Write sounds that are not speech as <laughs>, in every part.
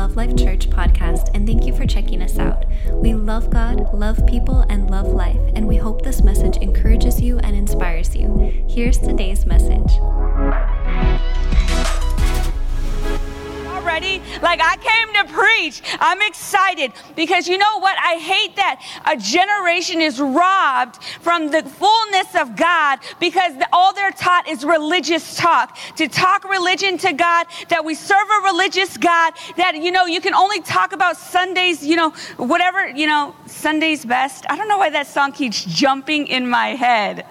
Love Life Church podcast, and thank you for checking us out. We love God, love people, and love life, and we hope this message encourages you and inspires you. Here's today's message. Ready? Like I came to preach. I'm excited because you know what? I hate that a generation is robbed from the fullness of God because all they're taught is religious talk. To talk religion to God, that we serve a religious God, that, you know, you can only talk about Sundays, you know, whatever, you know, Sunday's best. I don't know why that song keeps jumping in my head.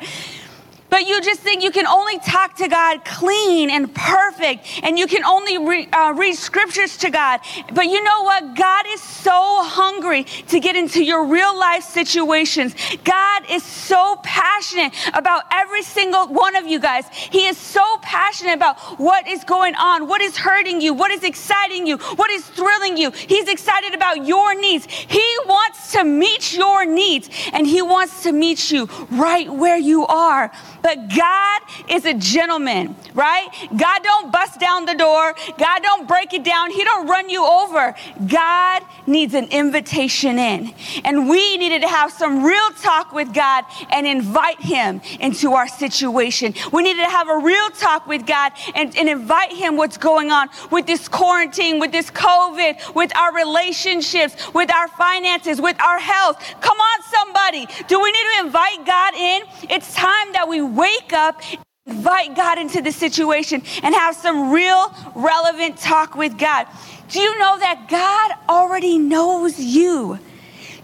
But you just think you can only talk to God clean and perfect, and you can only re, uh, read scriptures to God. But you know what? God is so hungry to get into your real life situations. God is so passionate about every single one of you guys. He is so passionate about what is going on, what is hurting you, what is exciting you, what is thrilling you. He's excited about your needs. He wants to meet your needs, and He wants to meet you right where you are. But God is a gentleman, right? God don't bust down the door. God don't break it down. He don't run you over. God needs an invitation in. And we needed to have some real talk with God and invite him into our situation. We needed to have a real talk with God and, and invite him what's going on with this quarantine, with this COVID, with our relationships, with our finances, with our health. Come on, somebody. Do we need to invite God in? It's time that we wake up, invite God into the situation, and have some real, relevant talk with God. Do you know that God already knows you?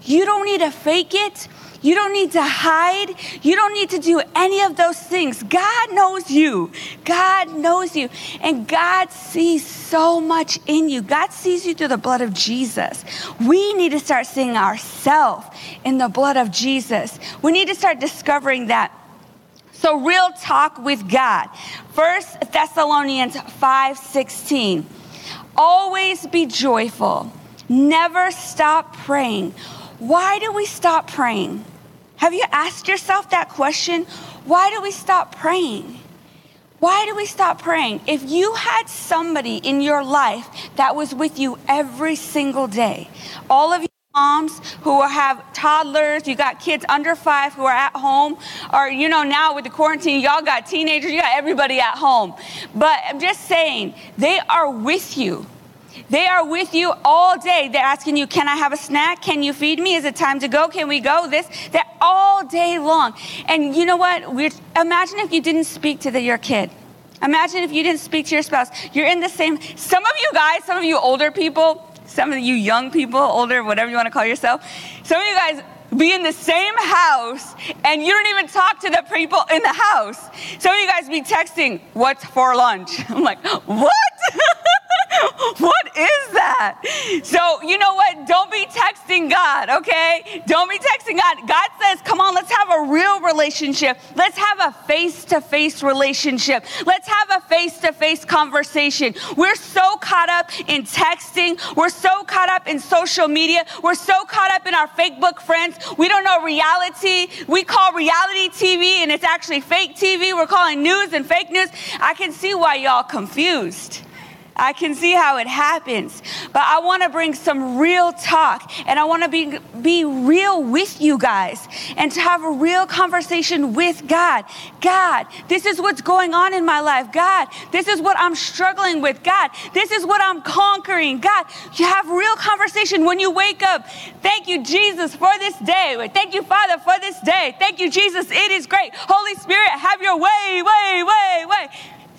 You don't need to fake it. You don't need to hide. You don't need to do any of those things. God knows you. God knows you. And God sees so much in you. God sees you through the blood of Jesus. We need to start seeing ourselves in the blood of Jesus. We need to start discovering that so real talk with God. First Thessalonians 5:16. Always be joyful. Never stop praying. Why do we stop praying? Have you asked yourself that question? Why do we stop praying? Why do we stop praying? If you had somebody in your life that was with you every single day, all of you moms who have toddlers, you got kids under five who are at home, or you know, now with the quarantine, y'all got teenagers, you got everybody at home. But I'm just saying, they are with you. They are with you all day. They're asking you, Can I have a snack? Can you feed me? Is it time to go? Can we go? This, that all day long. And you know what? We're, imagine if you didn't speak to the, your kid. Imagine if you didn't speak to your spouse. You're in the same, some of you guys, some of you older people, some of you young people, older, whatever you want to call yourself, some of you guys be in the same house and you don't even talk to the people in the house. Some of you guys be texting, What's for lunch? <laughs> I'm like, What? <laughs> <laughs> what is that? So, you know what? Don't be texting God, okay? Don't be texting God. God says, come on, let's have a real relationship. Let's have a face to face relationship. Let's have a face to face conversation. We're so caught up in texting. We're so caught up in social media. We're so caught up in our Facebook friends. We don't know reality. We call reality TV and it's actually fake TV. We're calling news and fake news. I can see why y'all confused. I can see how it happens. But I want to bring some real talk and I want to be, be real with you guys and to have a real conversation with God. God, this is what's going on in my life. God, this is what I'm struggling with. God, this is what I'm conquering. God, you have real conversation when you wake up. Thank you, Jesus, for this day. Thank you, Father, for this day. Thank you, Jesus. It is great. Holy Spirit, have your way, way, way, way.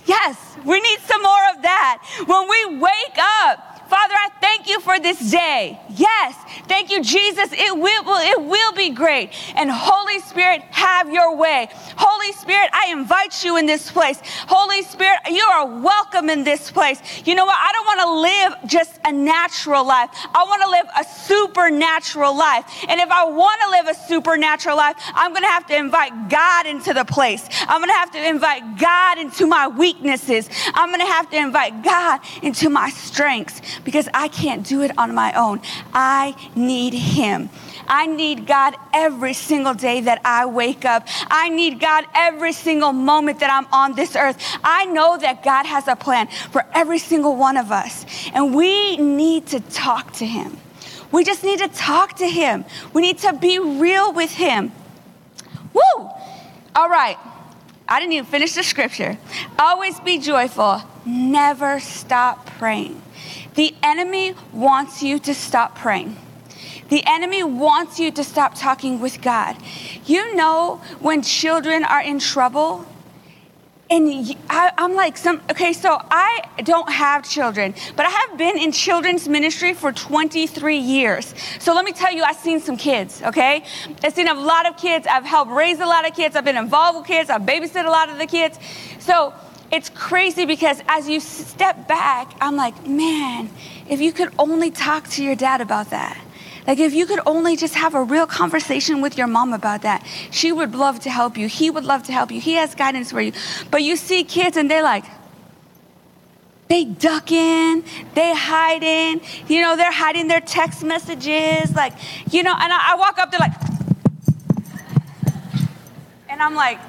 Yes, we need some more of that. When we wake up, Father, I thank you for this day. Yes, thank you, Jesus. It will, it will be great. And Holy Spirit, have your way. Holy Spirit, I invite you in this place. Holy Spirit, you are welcome in this place. You know what? I don't want to live just a natural life. I want to live a supernatural life. And if I want to live a supernatural life, I'm going to have to invite God into the place. I'm going to have to invite God into my weaknesses. I'm going to have to invite God into my strengths because I can't do it on my own. I need Him. I need God every single day that I wake up. I need God every single moment that I'm on this earth. I know that God has a plan for every single one of us, and we need to talk to Him. We just need to talk to Him. We need to be real with Him. Woo! All right. I didn't even finish the scripture. Always be joyful, never stop praying. The enemy wants you to stop praying. The enemy wants you to stop talking with God. You know, when children are in trouble, and I, am like some okay so i don't have children but i have been in children's ministry for 23 years. So let me tell you i've seen some kids okay? I've seen a lot of kids. I've helped raise a lot of kids. I've been involved with kids. I've babysat a lot of the kids. So it's crazy because as you step back i'm like man if you could only talk to your dad about that like, if you could only just have a real conversation with your mom about that, she would love to help you. He would love to help you. He has guidance for you. But you see kids and they're like, they duck in, they hide in, you know, they're hiding their text messages. Like, you know, and I, I walk up, they're like, and I'm like,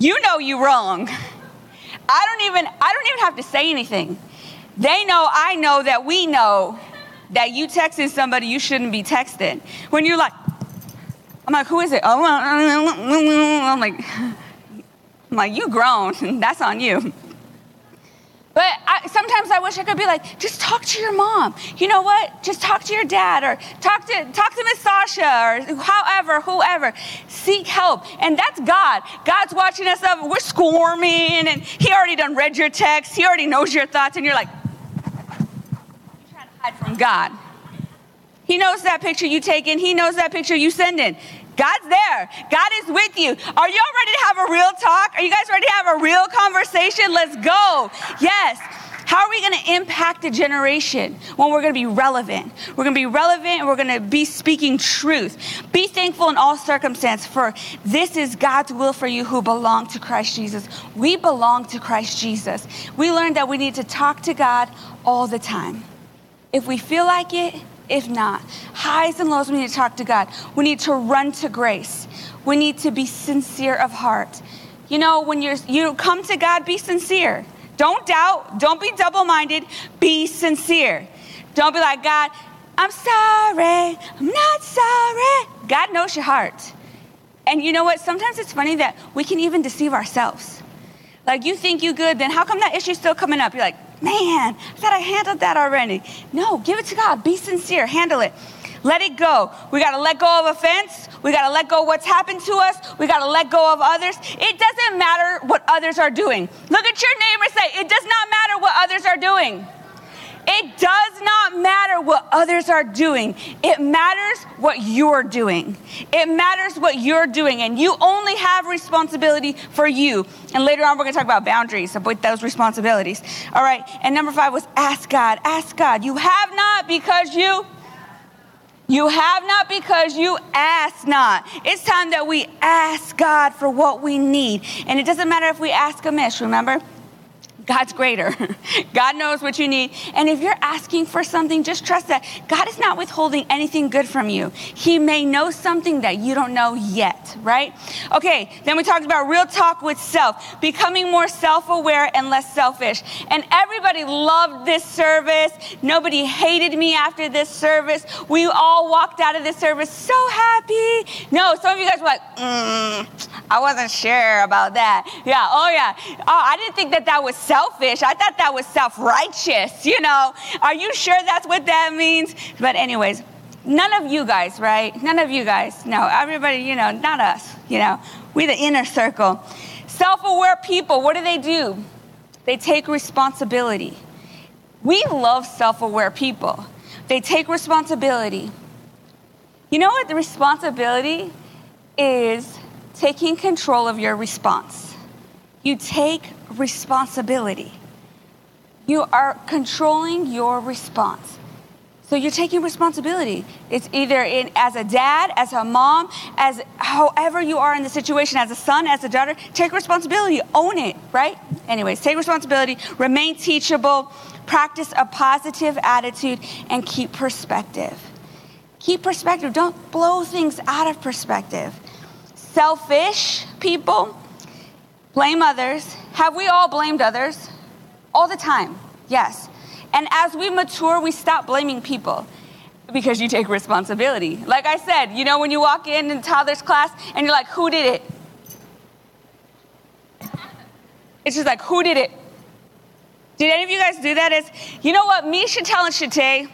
you know you wrong. <laughs> I don't even I don't even have to say anything. They know I know that we know that you texting somebody you shouldn't be texting. When you're like, I'm like, who is it? Oh, I'm like, <laughs> I'm like, you grown. <laughs> That's on you. But I, sometimes I wish I could be like, just talk to your mom. You know what? Just talk to your dad, or talk to talk to Miss Sasha, or however, whoever. Seek help, and that's God. God's watching us up. We're squirming, and He already done read your text. He already knows your thoughts, and you're like, you're trying to hide from God. He knows that picture you take in. He knows that picture you send in. God's there. God is with you. Are y'all ready to have a real talk? Are you guys ready to have a real conversation? Let's go. Yes. How are we going to impact a generation when we're going to be relevant? We're going to be relevant and we're going to be speaking truth. Be thankful in all circumstance for this is God's will for you who belong to Christ Jesus. We belong to Christ Jesus. We learned that we need to talk to God all the time if we feel like it, if not. Highs and lows, we need to talk to God. We need to run to grace. We need to be sincere of heart. You know, when you're you come to God, be sincere. Don't doubt, don't be double-minded, be sincere. Don't be like, God, I'm sorry, I'm not sorry. God knows your heart. And you know what? Sometimes it's funny that we can even deceive ourselves. Like you think you good, then how come that issue's still coming up? You're like, man, I thought I handled that already. No, give it to God. Be sincere. Handle it. Let it go. We got to let go of offense. We got to let go of what's happened to us. We got to let go of others. It doesn't matter what others are doing. Look at your neighbor say, it does not matter what others are doing. It does not matter what others are doing. It matters what you're doing. It matters what you're doing. And you only have responsibility for you. And later on, we're going to talk about boundaries avoid those responsibilities. All right. And number five was ask God. Ask God. You have not because you. You have not because you ask not. It's time that we ask God for what we need. And it doesn't matter if we ask amiss, remember? God's greater. <laughs> God knows what you need. And if you're asking for something, just trust that God is not withholding anything good from you. He may know something that you don't know yet, right? Okay, then we talked about real talk with self, becoming more self aware and less selfish. And everybody loved this service. Nobody hated me after this service. We all walked out of this service so happy. No, some of you guys were like, mm, I wasn't sure about that. Yeah, oh yeah. Oh, I didn't think that that was selfish. I thought that was self righteous, you know. Are you sure that's what that means? But, anyways, none of you guys, right? None of you guys. No, everybody, you know, not us, you know. We the inner circle. Self aware people, what do they do? They take responsibility. We love self aware people. They take responsibility. You know what the responsibility is taking control of your response. You take responsibility. You are controlling your response. So you're taking responsibility. It's either in, as a dad, as a mom, as however you are in the situation, as a son, as a daughter, take responsibility, own it, right? Anyways, take responsibility, remain teachable, practice a positive attitude, and keep perspective Keep perspective. Don't blow things out of perspective. Selfish people blame others. Have we all blamed others? All the time, yes. And as we mature, we stop blaming people because you take responsibility. Like I said, you know, when you walk in in toddler's class and you're like, who did it? It's just like, who did it? Did any of you guys do that? Is you know what? Me, Chantel, and Shate,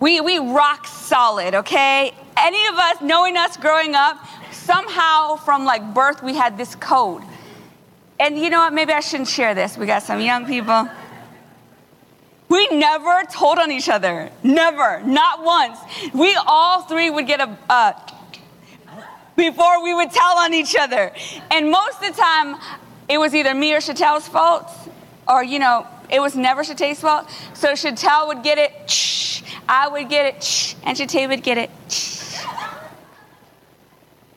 we we rock solid, okay? Any of us, knowing us growing up, somehow from like birth we had this code. And you know what? Maybe I shouldn't share this. We got some young people. We never told on each other. Never. Not once. We all three would get a, uh, before we would tell on each other. And most of the time, it was either me or Chatel's fault, or, you know, it was never Chate's fault. So Chatel would get it, I would get it, and Chate would get it.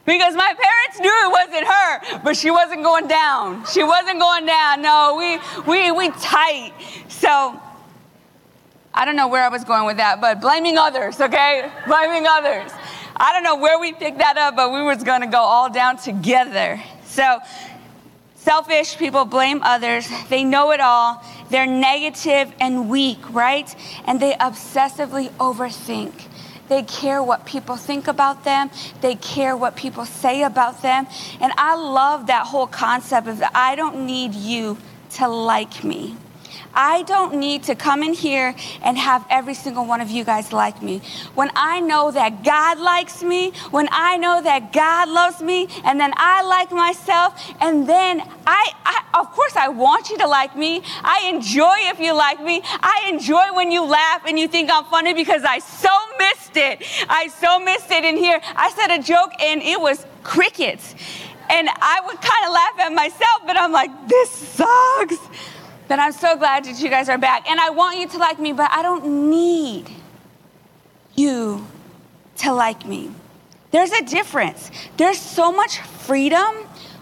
Because my parents knew it wasn't her, but she wasn't going down. She wasn't going down. No, we we we tight. So I don't know where I was going with that, but blaming others, okay? <laughs> Blaming others. I don't know where we picked that up, but we was gonna go all down together. So selfish people blame others. They know it all. They're negative and weak, right? And they obsessively overthink. They care what people think about them. They care what people say about them. And I love that whole concept of I don't need you to like me. I don't need to come in here and have every single one of you guys like me. When I know that God likes me, when I know that God loves me, and then I like myself, and then I, I of course, I want you to like me. I enjoy if you like me. I enjoy when you laugh and you think I'm funny because I so missed it. I so missed it in here. I said a joke and it was crickets. And I would kind of laugh at myself, but I'm like, this sucks. But I'm so glad that you guys are back. And I want you to like me, but I don't need you to like me. There's a difference. There's so much freedom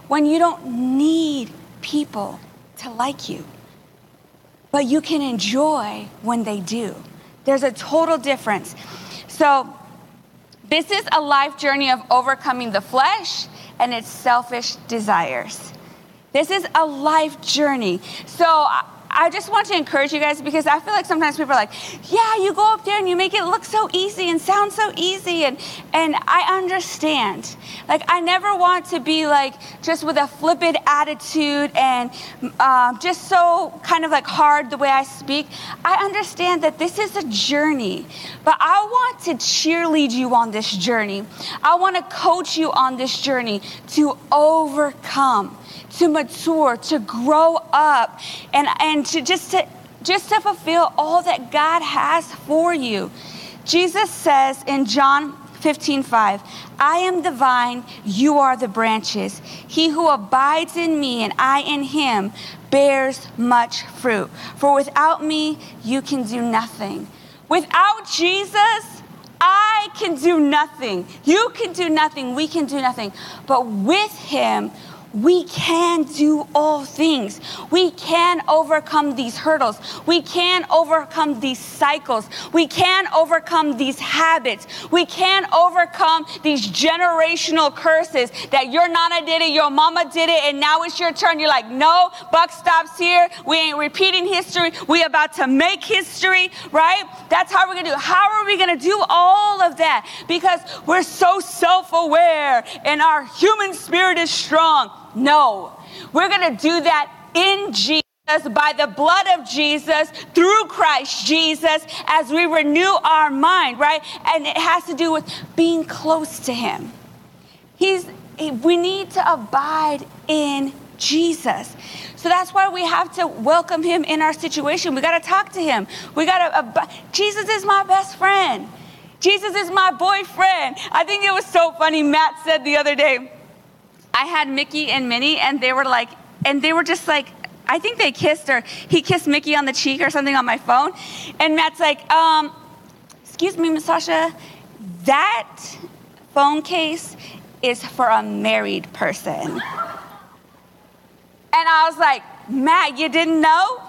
when you don't need people to like you, but you can enjoy when they do. There's a total difference. So, this is a life journey of overcoming the flesh and its selfish desires. This is a life journey. So I just want to encourage you guys because I feel like sometimes people are like, yeah, you go up there and you make it look so easy and sound so easy. And, and I understand. Like, I never want to be like just with a flippant attitude and uh, just so kind of like hard the way I speak. I understand that this is a journey, but I want to cheerlead you on this journey. I want to coach you on this journey to overcome to mature, to grow up, and, and to just to just to fulfill all that God has for you. Jesus says in John 15, 5, I am the vine, you are the branches. He who abides in me and I in him bears much fruit. For without me, you can do nothing. Without Jesus, I can do nothing. You can do nothing. We can do nothing. But with him, we can do all things. We can overcome these hurdles. We can overcome these cycles. We can overcome these habits. We can overcome these generational curses that your nana did it, your mama did it, and now it's your turn. You're like, no, buck stops here. We ain't repeating history. We about to make history, right? That's how we're gonna do. How are we gonna do all of that? Because we're so self-aware and our human spirit is strong. No, we're going to do that in Jesus by the blood of Jesus, through Christ Jesus, as we renew our mind, right? And it has to do with being close to Him. He's, we need to abide in Jesus. So that's why we have to welcome Him in our situation. We got to talk to Him. We got to, ab- Jesus is my best friend. Jesus is my boyfriend. I think it was so funny. Matt said the other day, I had Mickey and Minnie, and they were like, and they were just like, I think they kissed or he kissed Mickey on the cheek or something on my phone. And Matt's like, um, excuse me, Miss Sasha, that phone case is for a married person. And I was like, Matt, you didn't know?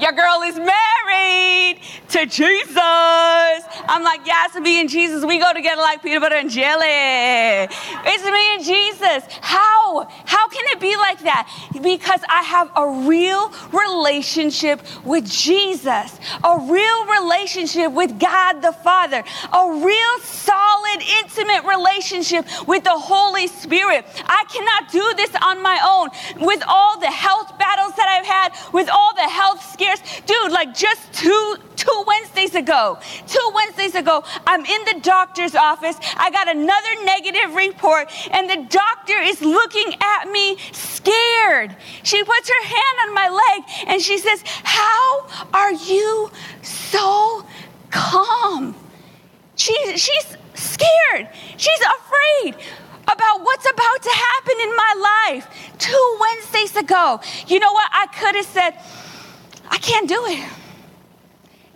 Your girl is married to Jesus. I'm like, yes, me and Jesus, we go together like peanut butter and jelly. It's me and Jesus. How? How can it be like that? Because I have a real relationship with Jesus, a real relationship with God the Father, a real solid, intimate relationship with the Holy Spirit. I cannot do this on my own with all the health battles that I've had, with all the health scares. Dude, like just two two Wednesdays ago, two Wednesdays ago, I'm in the doctor's office. I got another negative report, and the doctor is looking at me scared. She puts her hand on my leg and she says, How are you so calm? She, she's scared. She's afraid about what's about to happen in my life. Two Wednesdays ago. You know what? I could have said, I can't do it.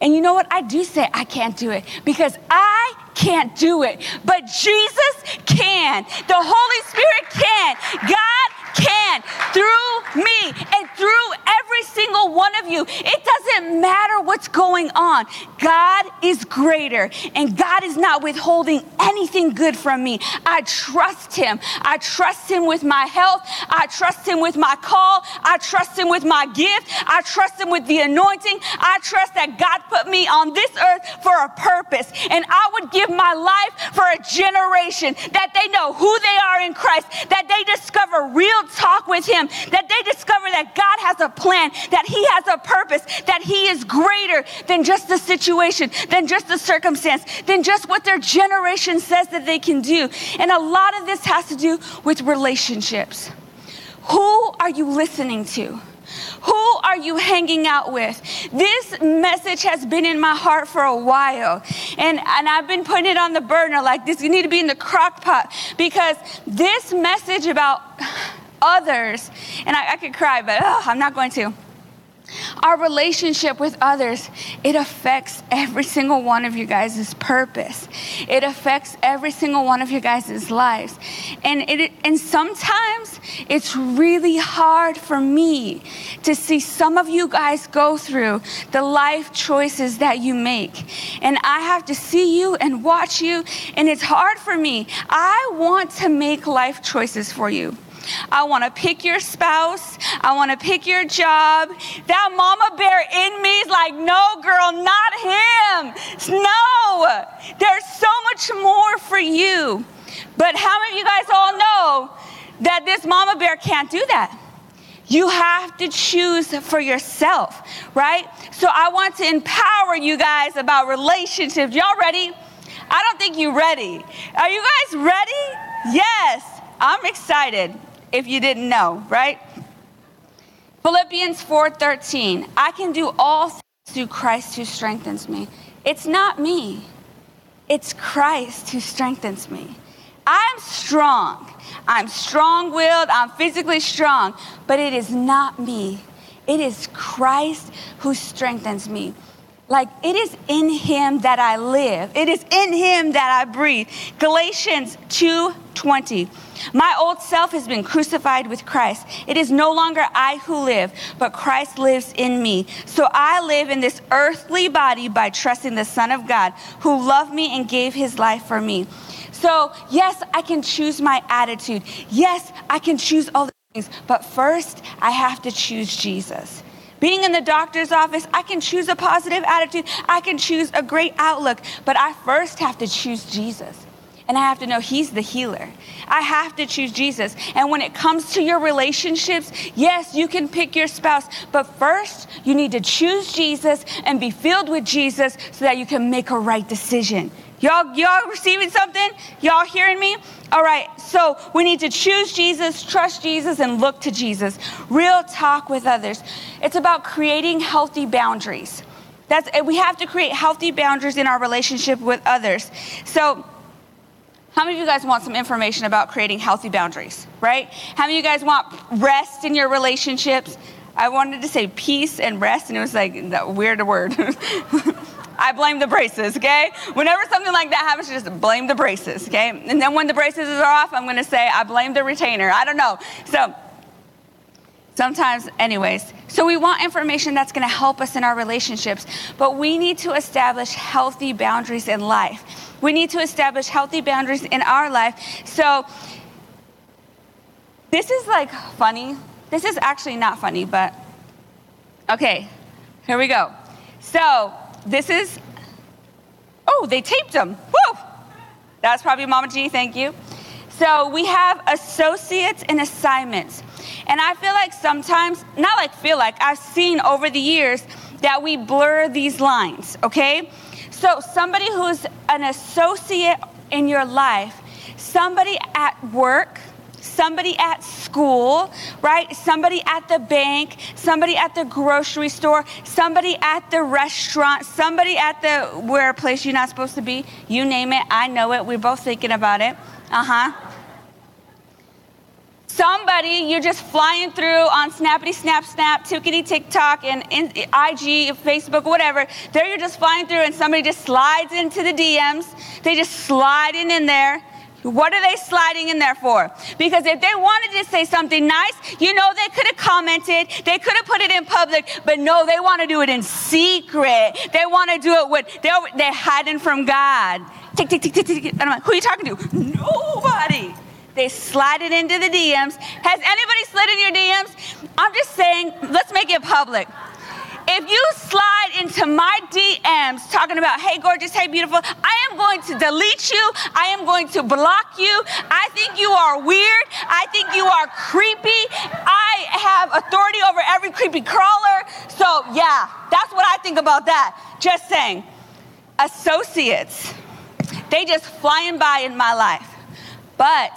And you know what? I do say I can't do it because I can't do it, but Jesus can. The Holy Spirit can. God can through me and through every single one of you. It doesn't matter what's going on. God is greater and God is not withholding anything good from me. I trust Him. I trust Him with my health. I trust Him with my call. I trust Him with my gift. I trust Him with the anointing. I trust that God put me on this earth for a purpose. And I would give my life for a generation that they know who they are in Christ, that they discover real talk with Him, that they discover that God has a plan, that He has a purpose, that He is greater than just the situation, than just the circumstance, than just what their generation says that they can do. And a lot of this has to do with relationships. Who are you listening to? Who are you hanging out with? This message has been in my heart for a while. And, and I've been putting it on the burner like this, you need to be in the crock pot because this message about others, and I, I could cry, but ugh, I'm not going to. Our relationship with others, it affects every single one of you guys' purpose. It affects every single one of you guys' lives. And, it, and sometimes it's really hard for me to see some of you guys go through the life choices that you make. And I have to see you and watch you, and it's hard for me. I want to make life choices for you. I want to pick your spouse. I want to pick your job. That mama bear in me is like, no, girl, not him. No, there's so much more for you. But how many of you guys all know that this mama bear can't do that? You have to choose for yourself, right? So I want to empower you guys about relationships. Y'all ready? I don't think you're ready. Are you guys ready? Yes, I'm excited if you didn't know, right? Philippians 4:13. I can do all things through Christ who strengthens me. It's not me. It's Christ who strengthens me. I'm strong. I'm strong-willed, I'm physically strong, but it is not me. It is Christ who strengthens me. Like it is in him that I live. It is in him that I breathe. Galatians 2:20. My old self has been crucified with Christ. It is no longer I who live, but Christ lives in me. So I live in this earthly body by trusting the Son of God who loved me and gave his life for me. So, yes, I can choose my attitude. Yes, I can choose all the things, but first I have to choose Jesus. Being in the doctor's office, I can choose a positive attitude. I can choose a great outlook, but I first have to choose Jesus. And I have to know He's the healer. I have to choose Jesus. And when it comes to your relationships, yes, you can pick your spouse, but first you need to choose Jesus and be filled with Jesus so that you can make a right decision. Y'all, y'all receiving something? Y'all hearing me? All right, so we need to choose Jesus, trust Jesus, and look to Jesus. Real talk with others. It's about creating healthy boundaries. That's we have to create healthy boundaries in our relationship with others. So how many of you guys want some information about creating healthy boundaries, right? How many of you guys want rest in your relationships? I wanted to say peace and rest, and it was like that weird word. <laughs> I blame the braces, okay? Whenever something like that happens, just blame the braces, okay? And then when the braces are off, I'm gonna say, I blame the retainer. I don't know. So, Sometimes, anyways. So we want information that's going to help us in our relationships, but we need to establish healthy boundaries in life. We need to establish healthy boundaries in our life. So this is like funny. This is actually not funny, but okay, here we go. So this is, oh, they taped them. Woo! That's probably Mama G, thank you. So we have associates and assignments. And I feel like sometimes, not like feel like, I've seen over the years that we blur these lines, okay? So somebody who's an associate in your life, somebody at work, somebody at school, right? Somebody at the bank, somebody at the grocery store, somebody at the restaurant, somebody at the where place you're not supposed to be. You name it, I know it. We're both thinking about it. Uh huh somebody you're just flying through on Snappity Snap Snap, Tickety TikTok, and IG, Facebook, whatever. There you're just flying through, and somebody just slides into the DMs. They just slide in in there. What are they sliding in there for? Because if they wanted to say something nice, you know, they could have commented, they could have put it in public, but no, they want to do it in secret. They want to do it with, they're, they're hiding from God. Tick, tick, tick, tick, tick. And I'm like, who are you talking to? Nobody. They slide it into the DMs. Has anybody slid in your DMs? I'm just saying, let's make it public. If you slide into my DMs talking about, hey, gorgeous, hey, beautiful, I am going to delete you. I am going to block you. I think you are weird. I think you are creepy. I have authority over every creepy crawler. So, yeah, that's what I think about that. Just saying. Associates, they just flying by in my life. But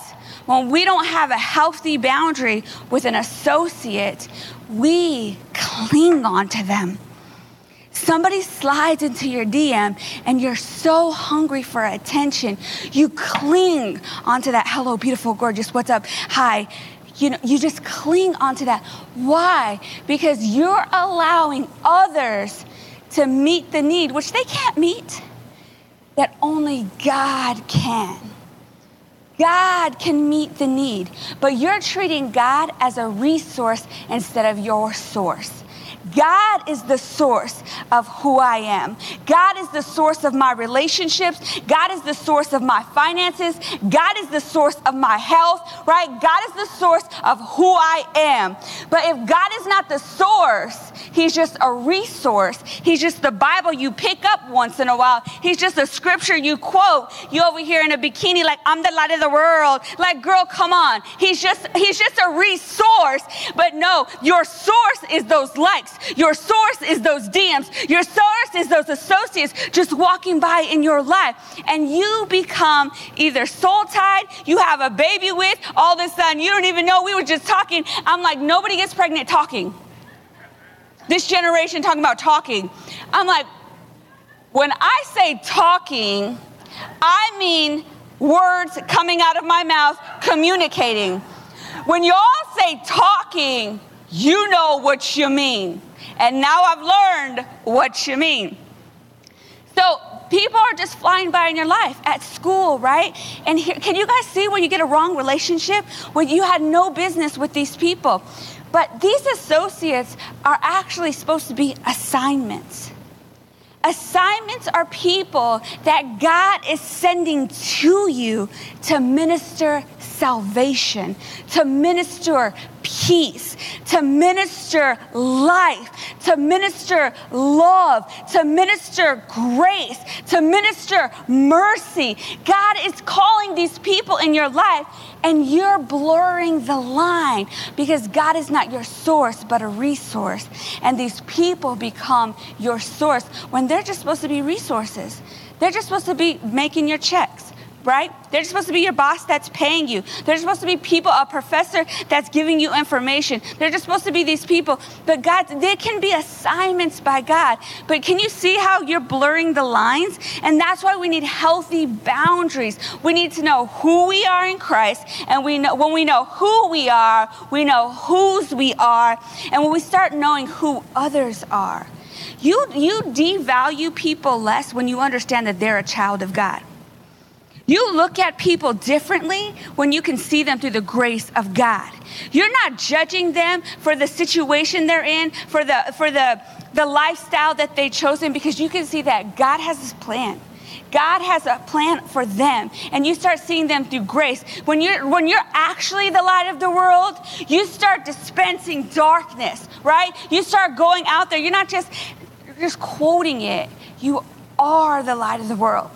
when we don't have a healthy boundary with an associate, we cling on to them. Somebody slides into your DM and you're so hungry for attention, you cling onto that hello, beautiful, gorgeous, what's up, hi. You know, you just cling onto that. Why? Because you're allowing others to meet the need, which they can't meet, that only God can. God can meet the need, but you're treating God as a resource instead of your source. God is the source of who I am. God is the source of my relationships. God is the source of my finances. God is the source of my health, right? God is the source of who I am. But if God is not the source, He's just a resource. He's just the Bible you pick up once in a while. He's just a scripture you quote. You over here in a bikini, like, I'm the light of the world. Like, girl, come on. He's just, he's just a resource. But no, your source is those likes. Your source is those DMs. Your source is those associates just walking by in your life. And you become either soul tied, you have a baby with, all of a sudden you don't even know. We were just talking. I'm like, nobody gets pregnant talking. This generation talking about talking. I'm like, when I say talking, I mean words coming out of my mouth, communicating. When y'all say talking, you know what you mean. And now I've learned what you mean. So people are just flying by in your life at school, right? And here, can you guys see when you get a wrong relationship? When you had no business with these people. But these associates are actually supposed to be assignments. Assignments are people that God is sending to you to minister salvation, to minister peace, to minister life, to minister love, to minister grace, to minister mercy. God is calling these people in your life, and you're blurring the line because God is not your source, but a resource. And these people become your source when they're just supposed to be resources. They're just supposed to be making your checks right? They're supposed to be your boss that's paying you. They're supposed to be people, a professor that's giving you information. They're just supposed to be these people. But God, they can be assignments by God. But can you see how you're blurring the lines? And that's why we need healthy boundaries. We need to know who we are in Christ. And we know when we know who we are, we know whose we are. And when we start knowing who others are, you, you devalue people less when you understand that they're a child of God You look at people differently when you can see them through the grace of God. You're not judging them for the situation they're in, for the for the the lifestyle that they've chosen because you can see that God has his plan. God has a plan for them and you start seeing them through grace. When you're when you're actually the light of the world, you start dispensing darkness, right? You start going out there. You're not just just quoting it. You are the light of the world.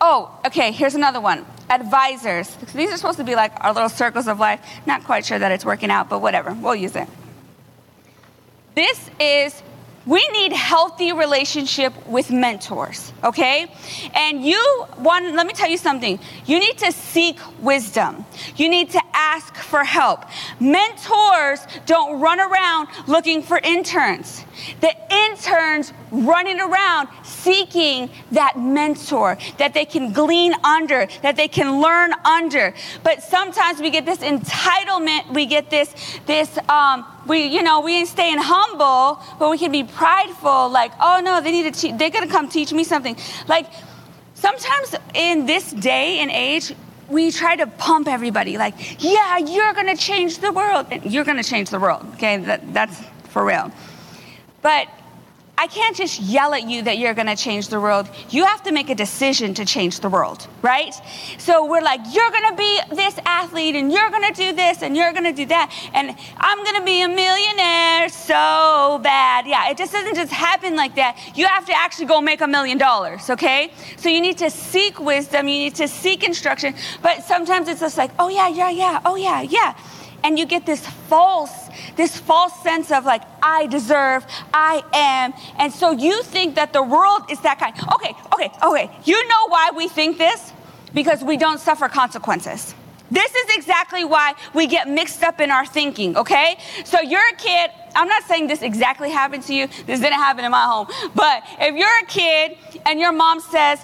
Oh, okay, here's another one. Advisors. These are supposed to be like our little circles of life. Not quite sure that it's working out, but whatever. We'll use it. This is we need healthy relationship with mentors okay and you want let me tell you something you need to seek wisdom you need to ask for help mentors don't run around looking for interns the interns running around seeking that mentor that they can glean under that they can learn under but sometimes we get this entitlement we get this this um, we, you know, we ain't staying humble, but we can be prideful, like, oh no, they need to teach, they're gonna come teach me something. Like, sometimes in this day and age, we try to pump everybody, like, yeah, you're gonna change the world. You're gonna change the world, okay? That, that's for real. But I can't just yell at you that you're going to change the world. You have to make a decision to change the world, right? So we're like, you're going to be this athlete and you're going to do this and you're going to do that. And I'm going to be a millionaire so bad. Yeah, it just doesn't just happen like that. You have to actually go make a million dollars, okay? So you need to seek wisdom, you need to seek instruction. But sometimes it's just like, oh, yeah, yeah, yeah, oh, yeah, yeah. And you get this false this false sense of like, I deserve, I am. And so you think that the world is that kind. Okay, okay, okay. You know why we think this? Because we don't suffer consequences. This is exactly why we get mixed up in our thinking, okay? So you're a kid. I'm not saying this exactly happened to you. This didn't happen in my home. But if you're a kid and your mom says,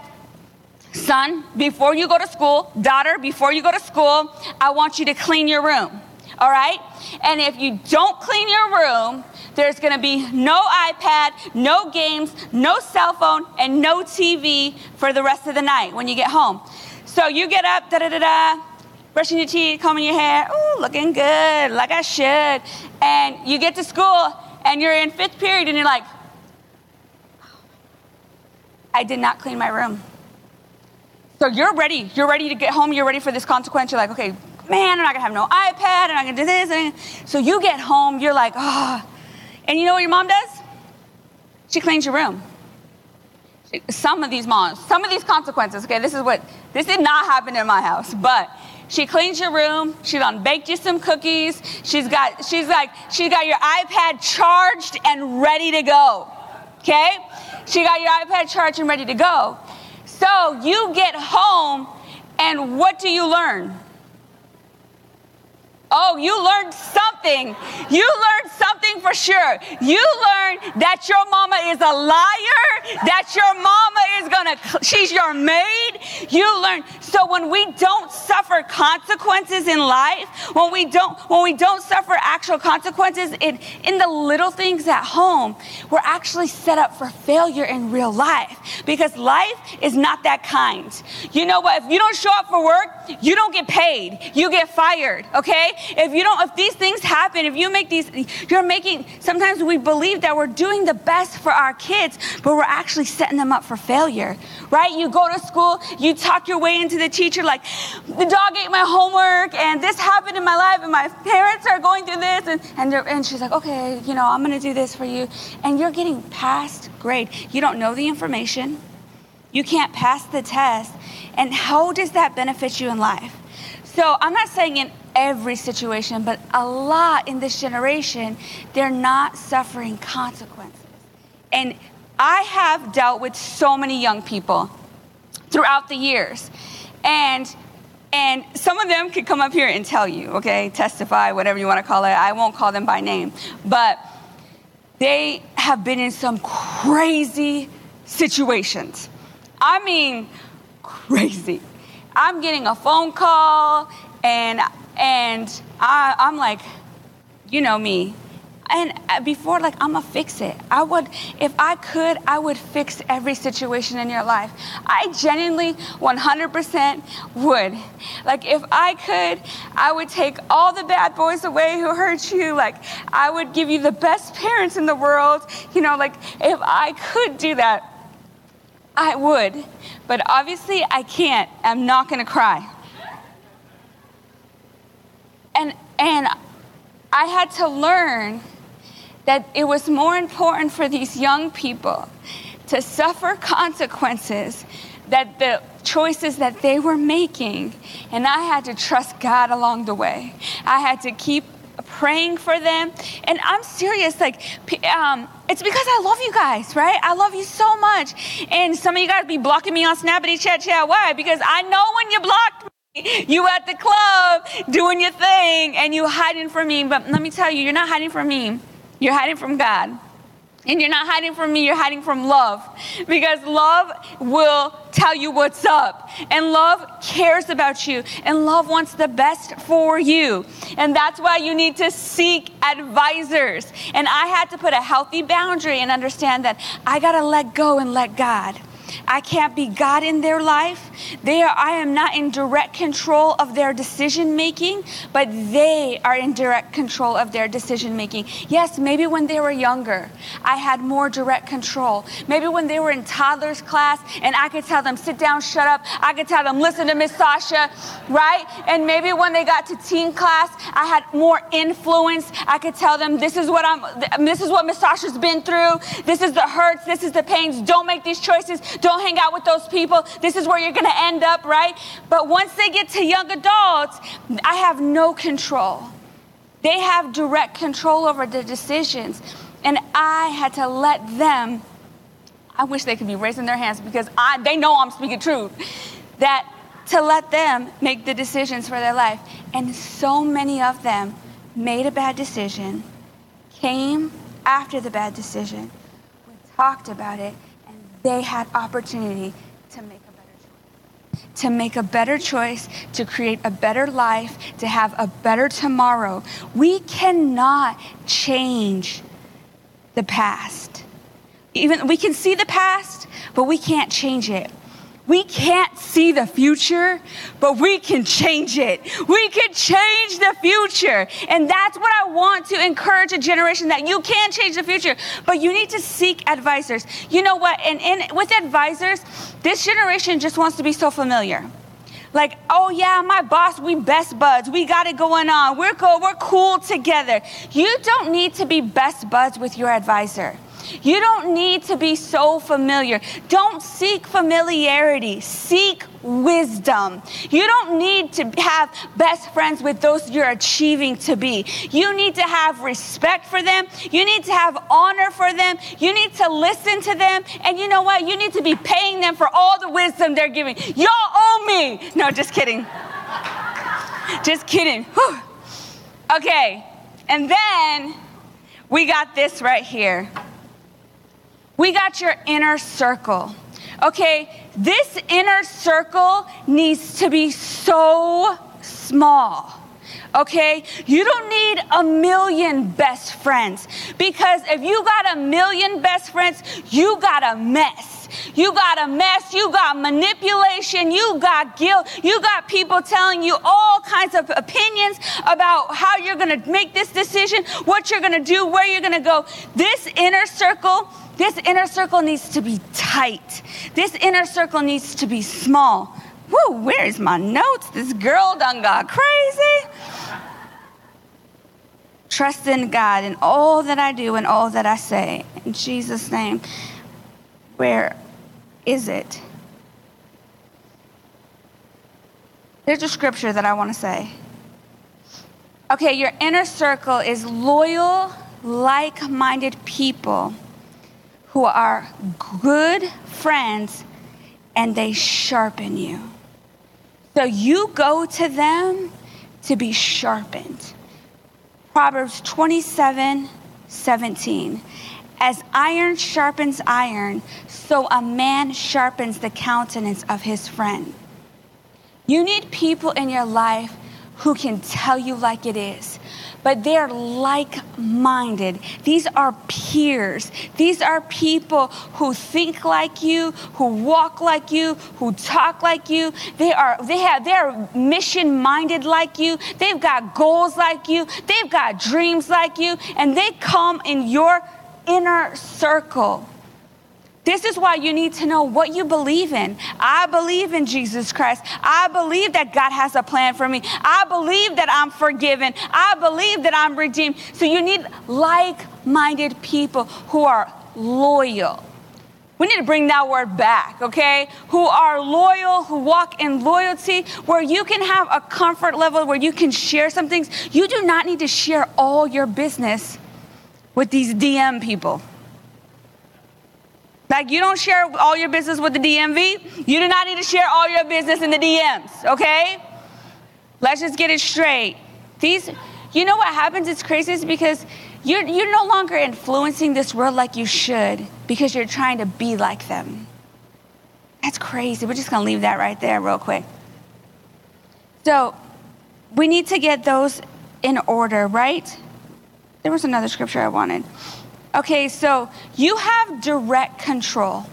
son, before you go to school, daughter, before you go to school, I want you to clean your room all right? And if you don't clean your room, there's gonna be no iPad, no games, no cell phone, and no TV for the rest of the night when you get home. So you get up, da da da da, brushing your teeth, combing your hair, ooh, looking good, like I should. And you get to school and you're in fifth period and you're like, I did not clean my room. So you're ready. You're ready to get home. You're ready for this consequence. You're like, okay, man, I'm not gonna have no iPad, and I'm gonna do this. And so you get home, you're like, oh. And you know what your mom does? She cleans your room. Some of these moms, some of these consequences, okay, this is what, this did not happen in my house, but she cleans your room. She done baked you some cookies. She's got, she's like, she's got your iPad charged and ready to go. Okay? She got your iPad charged and ready to go. So you get home, and what do you learn? Oh, you learned something. You learned something for sure. You learned that your mama is a liar, that your mama is gonna, she's your maid. You learn. So when we don't suffer consequences in life, when we don't, when we don't suffer actual consequences in, in the little things at home, we're actually set up for failure in real life because life is not that kind. You know what? If you don't show up for work, you don't get paid. You get fired, okay? If you don't, if these things happen, if you make these, you're making, sometimes we believe that we're doing the best for our kids, but we're actually setting them up for failure, right? You go to school, you talk your way into the teacher like, the dog ate my homework and this happened in my life and my parents are going through this. And, and, they're and she's like, okay, you know, I'm going to do this for you. And you're getting passed grade. You don't know the information. You can't pass the test. And how does that benefit you in life? So I'm not saying in every situation, but a lot in this generation, they're not suffering consequences. And I have dealt with so many young people throughout the years. And and some of them could come up here and tell you, okay, testify, whatever you want to call it. I won't call them by name. But they have been in some crazy situations. I mean, crazy. I'm getting a phone call and and I, I'm like, you know me, and uh, before like i'm gonna fix it. I would if i could i would fix every situation in your life. I genuinely 100% would. Like if i could i would take all the bad boys away who hurt you. Like i would give you the best parents in the world. You know like if i could do that i would. But obviously i can't. I'm not gonna cry and and i had to learn that it was more important for these young people to suffer consequences that the choices that they were making. And i had to trust god along the way. I had to keep praying for them. And i'm serious like um, it's because i love you guys right? I love you so much. And some of you guys be blocking me on snappity chat chat. Why? Because i know when you blocked me you at the club doing your thing and you hiding from me but let me tell you you're not hiding from me you're hiding from God. And you're not hiding from me, you're hiding from love. Because love will tell you what's up. And love cares about you. And love wants the best for you. And that's why you need to seek advisors. And I had to put a healthy boundary and understand that I got to let go and let God. I can't be God in their life. They are, I am not in direct control of their decision making, but they are in direct control of their decision making. Yes, maybe when they were younger, I had more direct control. Maybe when they were in toddler's class and I could tell them, sit down, shut up. I could tell them, listen to Miss Sasha, right? And maybe when they got to teen class, I had more influence. I could tell them, this is what I'm, this is what Miss Sasha's been through. This is the hurts. This is the pains. Don't make these choices. Don't hang out with those people. This is where you're going to end up, right? But once they get to young adults, I have no control. They have direct control over the decisions. And I had to let them, I wish they could be raising their hands because I, they know I'm speaking truth, that to let them make the decisions for their life. And so many of them made a bad decision, came after the bad decision, we talked about it, they had opportunity to make a better choice. To make a better choice, to create a better life, to have a better tomorrow. We cannot change the past. Even we can see the past, but we can't change it. We can't see the future, but we can change it. We can change the future. And that's what I want to encourage a generation that you can change the future, but you need to seek advisors. You know what? And in, with advisors, this generation just wants to be so familiar. Like, oh yeah, my boss, we best buds. We got it going on. We're cool. We're cool together. You don't need to be best buds with your advisor. You don't need to be so familiar. Don't seek familiarity, seek wisdom. You don't need to have best friends with those you're achieving to be. You need to have respect for them. You need to have honor for them. You need to listen to them. And you know what? You need to be paying them for all the wisdom they're giving. Y'all owe me. No, just kidding. Just kidding. Whew. Okay. And then we got this right here. We got your inner circle. Okay, this inner circle needs to be so small. Okay, you don't need a million best friends because if you got a million best friends, you got a mess. You got a mess, you got manipulation, you got guilt, you got people telling you all kinds of opinions about how you're gonna make this decision, what you're gonna do, where you're gonna go. This inner circle this inner circle needs to be tight. This inner circle needs to be small. Woo, where's my notes? This girl done got crazy. Trust in God in all that I do and all that I say. In Jesus' name. Where is it? There's a scripture that I want to say. Okay, your inner circle is loyal, like minded people who are good friends and they sharpen you. So you go to them to be sharpened. Proverbs 27 17. As iron sharpens iron, so a man sharpens the countenance of his friend. You need people in your life who can tell you like it is but they're like minded. These are peers. These are people who think like you, who walk like you, who talk like you. They are, they have, they're mission minded like you. They've got goals like you. They've got dreams like you. And they come in your inner circle. This is why you need to know what you believe in. I believe in Jesus Christ. I believe that God has a plan for me. I believe that I'm forgiven. I believe that I'm redeemed. So you need like minded people who are loyal. We need to bring that word back, okay? Who are loyal, who walk in loyalty, where you can have a comfort level where you can share some things. You do not need to share all your business with these DM people. Like you don't share all your business with the DMV. You do not need to share all your business in the DMs, okay? Let's just get it straight. These, you know what happens? It's crazy is because you're, you're no longer influencing this world like you should because you're trying to be like them. That's crazy. We're just going to leave that right there, real quick. So, we need to get those in order, right? There was another scripture I wanted. Okay, so you have direct control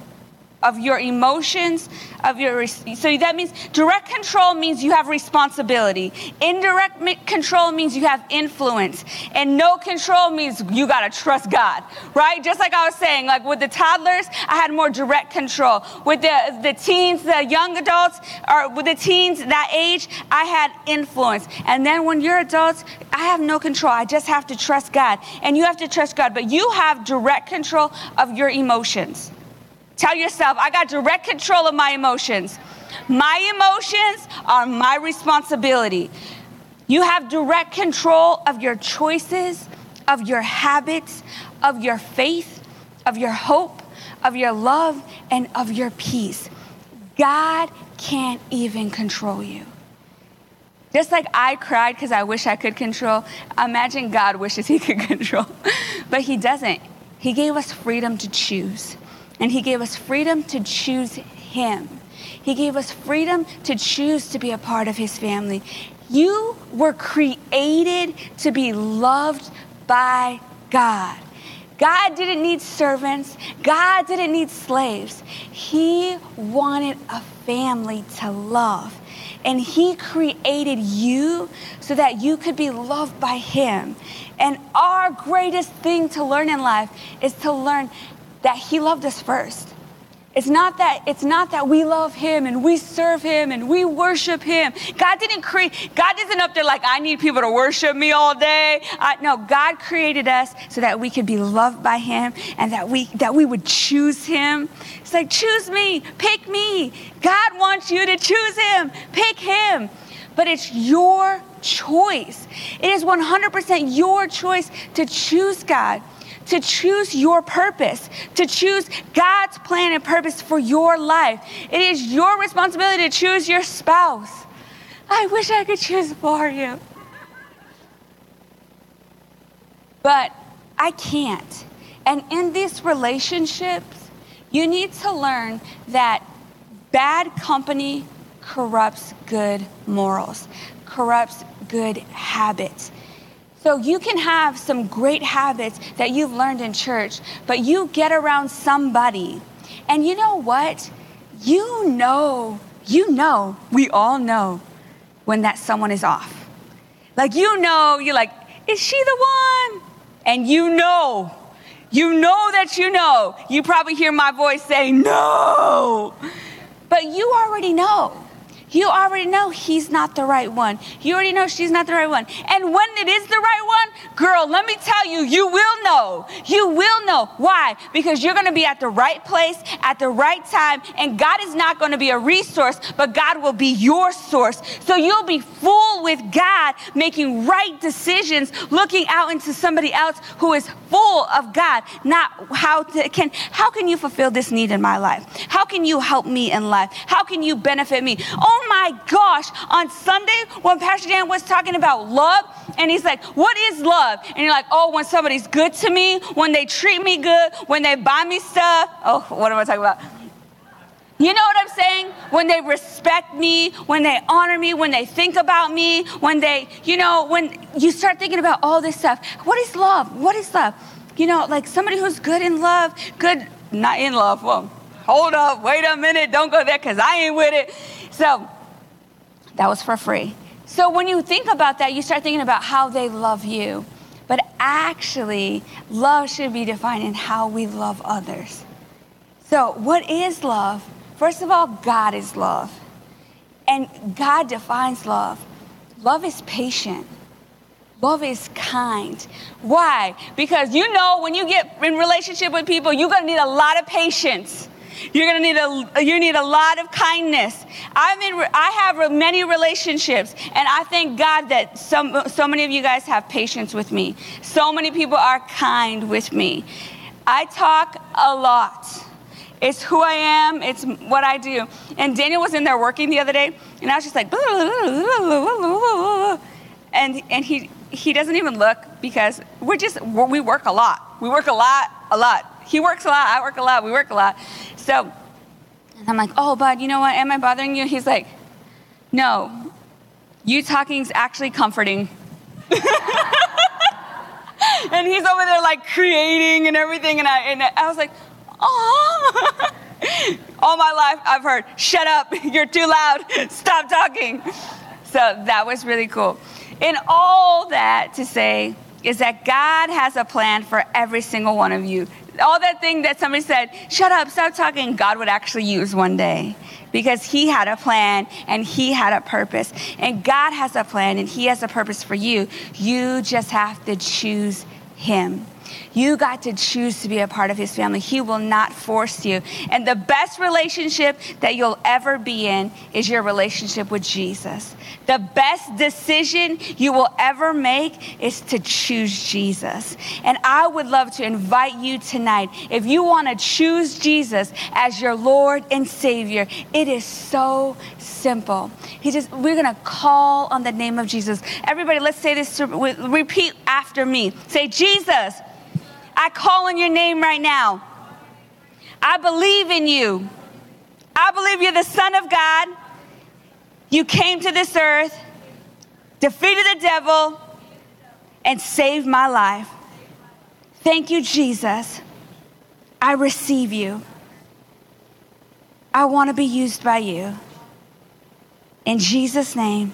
of your emotions, of your so that means direct control means you have responsibility. Indirect control means you have influence, and no control means you gotta trust God, right? Just like I was saying, like with the toddlers, I had more direct control. With the the teens, the young adults, or with the teens that age, I had influence. And then when you're adults, I have no control. I just have to trust God, and you have to trust God, but you have direct control of your emotions. Tell yourself, I got direct control of my emotions. My emotions are my responsibility. You have direct control of your choices, of your habits, of your faith, of your hope, of your love, and of your peace. God can't even control you. Just like I cried because I wish I could control, imagine God wishes he could <laughs> control. but he doesn't. He gave us freedom to choose. And He gave us freedom to choose Him. He gave us freedom to choose to be a part of His family. You were created to be loved by God. God didn't need servants. God didn't need slaves. He wanted a family to love. And He created you so that you could be loved by Him. And our greatest thing to learn in life is to learn that he loved us first. It's not that it's not that we love him and we serve him and we worship him. God didn't create God isn't up there like I need people to worship me all day. I, no, God created us so that we could be loved by him and that we that we would choose him. It's like choose me, pick me. God wants you to choose him, pick him. But it's your choice. It is 100% your choice to choose God to choose your purpose, to choose God's plan and purpose for your life. It is your responsibility to choose your spouse. I wish I could choose for you. But I can't. And in these relationships, you need to learn that bad company corrupts good morals, corrupts good habits. So you can have some great habits that you've learned in church, but you get around somebody, and you know what? You know, you know, we all know when that someone is off. Like you know, you're like, is she the one? And you know, you know that you know. You probably hear my voice say, no. But you already know. You already know he's not the right one. You already know she's not the right one. And when it is the right one, girl, let me tell you, you will know. You will know. Why? Because you're going to be at the right place at the right time, and God is not going to be a resource, but God will be your source. So you'll be full with God, making right decisions, looking out into somebody else who is full of God. Not how to, can how can you fulfill this need in my life? How can you help me in life? How can you benefit me? Oh oh my gosh, on Sunday when Pastor Dan was talking about love, and he's like, What is love? And you're like, Oh, when somebody's good to me, when they treat me good, when they buy me stuff. Oh, what am I talking about? You know what I'm saying? When they respect me, when they honor me, when they think about me, when they, you know, when you start thinking about all this stuff. What is love? What is love? You know, like somebody who's good in love, good, not in love. Well, hold up, wait a minute, don't go there because I ain't with it. So that was for free. So when you think about that, you start thinking about how they love you. But actually, love should be defined in how we love others. So, what is love? First of all, God is love. And God defines love. Love is patient. Love is kind. Why? Because you know when you get in relationship with people, you're going to need a lot of patience. You're going to need a you need a lot of kindness. I'm in I have many relationships and I thank God that some so many of you guys have patience with me. So many people are kind with me. I talk a lot. It's who I am, it's what I do. And Daniel was in there working the other day, and I was just like, and, and he, he doesn't even look because we're just, we work a lot. We work a lot, a lot. He works a lot, I work a lot, we work a lot. So I'm like, oh, bud, you know what? Am I bothering you? He's like, no, you talking is actually comforting. <laughs> and he's over there like creating and everything. And I, and I was like, oh. <laughs> All my life, I've heard, shut up, <laughs> you're too loud, stop talking. So that was really cool. And all that to say is that God has a plan for every single one of you. All that thing that somebody said, shut up, stop talking, God would actually use one day because He had a plan and He had a purpose. And God has a plan and He has a purpose for you. You just have to choose Him. You got to choose to be a part of his family. He will not force you. And the best relationship that you'll ever be in is your relationship with Jesus. The best decision you will ever make is to choose Jesus. And I would love to invite you tonight, if you want to choose Jesus as your Lord and Savior, it is so simple. He just, we're going to call on the name of Jesus. Everybody, let's say this, repeat after me. Say, Jesus. I call on your name right now. I believe in you. I believe you're the Son of God. You came to this earth, defeated the devil, and saved my life. Thank you, Jesus. I receive you. I want to be used by you. In Jesus' name,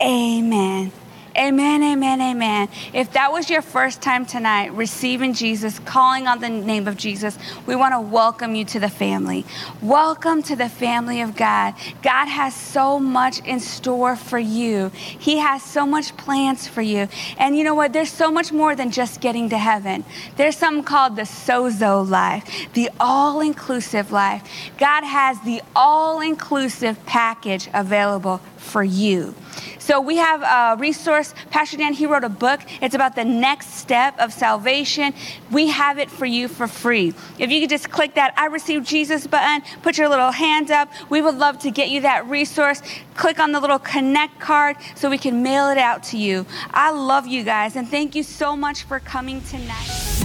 amen. Amen, amen, amen. If that was your first time tonight receiving Jesus, calling on the name of Jesus, we want to welcome you to the family. Welcome to the family of God. God has so much in store for you, He has so much plans for you. And you know what? There's so much more than just getting to heaven. There's something called the sozo life, the all inclusive life. God has the all inclusive package available for you. So we have a resource. Pastor Dan, he wrote a book. It's about the next step of salvation. We have it for you for free. If you could just click that I received Jesus button, put your little hand up. We would love to get you that resource. Click on the little connect card so we can mail it out to you. I love you guys and thank you so much for coming tonight.